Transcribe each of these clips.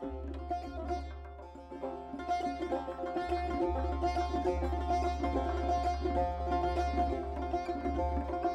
Thank you.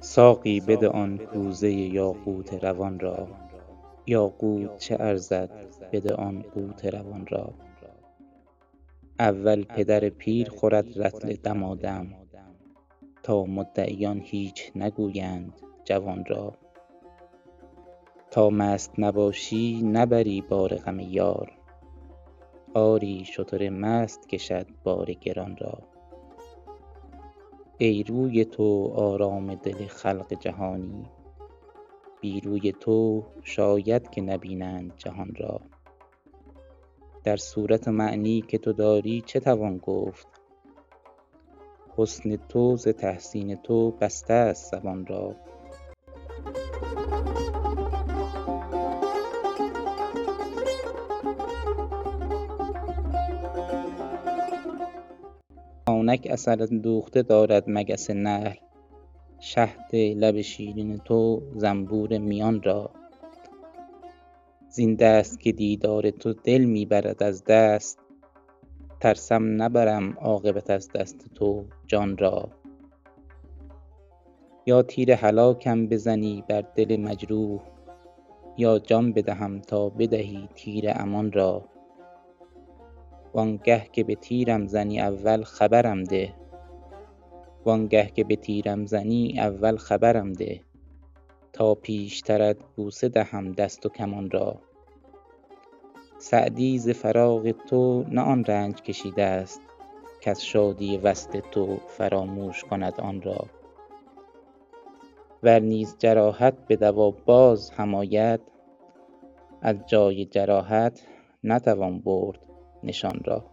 ساقی بده آن کوزه یاقوت روان را. یاقوت چه ارزد بده آن قوت روان را. اول پدر پیر خورد رطل دمادم تا مدعیان هیچ نگویند جوان را. تا مست نباشی نبری بار غم یار آری شتر مست کشد بار گران را. ای روی تو آرام دل خلق جهانی. بی روی تو شاید که نبینند جهان را. در صورت معنی که تو داری چه توان گفت؟ حسن تو ز تحسین تو بسته است زبان را. آنک عسل اندوخته دارد مگس نحل شهد لب شیرین تو زنبور میان را. زین دست که دیدار تو دل می برد از دست ترسم نبرم عاقبت از دست تو جان را. یا تیر هلاکم بزنی بر دل مجروح یا جان بدهم تا بدهی تیر امان را. وآنگه که به تیرم زنی اول خبرم ده. تا پیشترت بوسه دهم دست و کمان را. سعدی ز فراق تو نه آن رنج کشیده ست کز شادی وصل تو فراموش کند آن را. ور نیز جراحت به دوا باز هم از جای جراحت نتوان برد نشان را.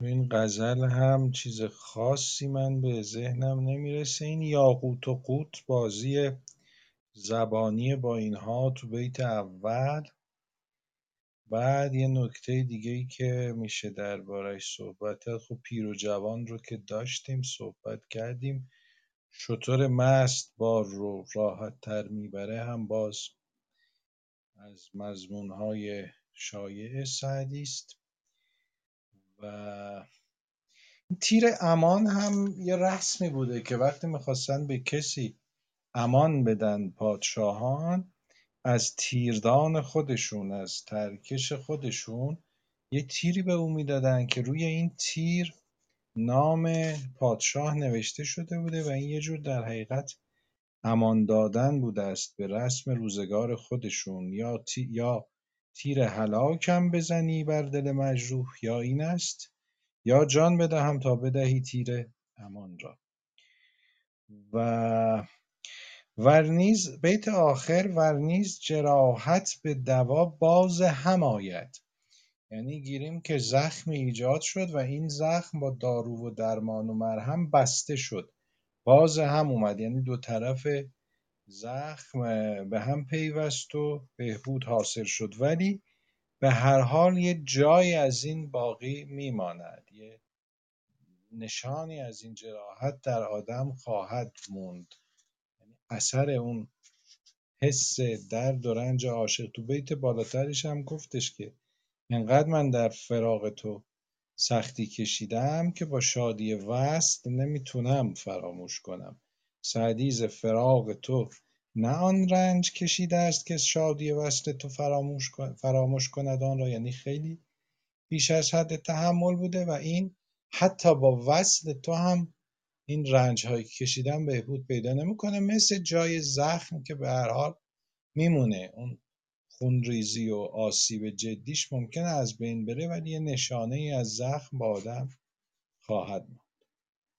این غزل هم چیز خاصی من به ذهنم نمی‌رسه. این یاقوت و قوت بازی زبانی با اینها تو بیت اول. بعد یه نکته دیگه که میشه دربارش صحبت خب پیر و جوان رو که داشتیم صحبت کردیم. شتر مست بار رو راحت تر می‌بره هم باز از مضمونهای شایع سعدی است. و تیر امان هم یه رسمی بوده که وقتی می‌خواستن به کسی امان بدن پادشاهان از تیردان خودشون از ترکش خودشون یه تیری به او می‌دادن که روی این تیر نام پادشاه نوشته شده بوده و این یه جور در حقیقت امان دادن بوده است به رسم روزگار خودشون یا, یا تیر هلاکم بزنی بر دل مجروح یا این است؟ یا جان بدهم تا بدهی تیر امان را. و ورنیز بیت آخر ورنیز جراحت به دوا باز هم آید. یعنی گیریم که زخم ایجاد شد و این زخم با دارو و درمان و مرهم بسته شد. باز هم اومد. یعنی دو طرف زخم به هم پیوست و بهبود حاصل شد. ولی به هر حال یه جایی از این باقی میماند. یه نشانی از این جراحت در آدم خواهد موند. یعنی اثر اون حس درد و رنج عاشق. تو بیت بالاترش هم گفتش که انقدر من در فراغ تو سختی کشیدم که با شادی وصل نمی‌تونم فراموش کنم. سعدیز فراغ تو نه آن رنج کشیده است که شادی وصل تو فراموش, فراموش کند آن را. یعنی خیلی بیش از حد تحمل بوده و این حتی با وصل تو هم این رنج های کشیدن بهبود پیدا نمی‌کنه. مثل جای زخم که به هر حال میمونه. اون خونریزی و آسیب جدیش ممکنه از بین بره ولی یه نشانه ای از زخم با آدم خواهد ماند.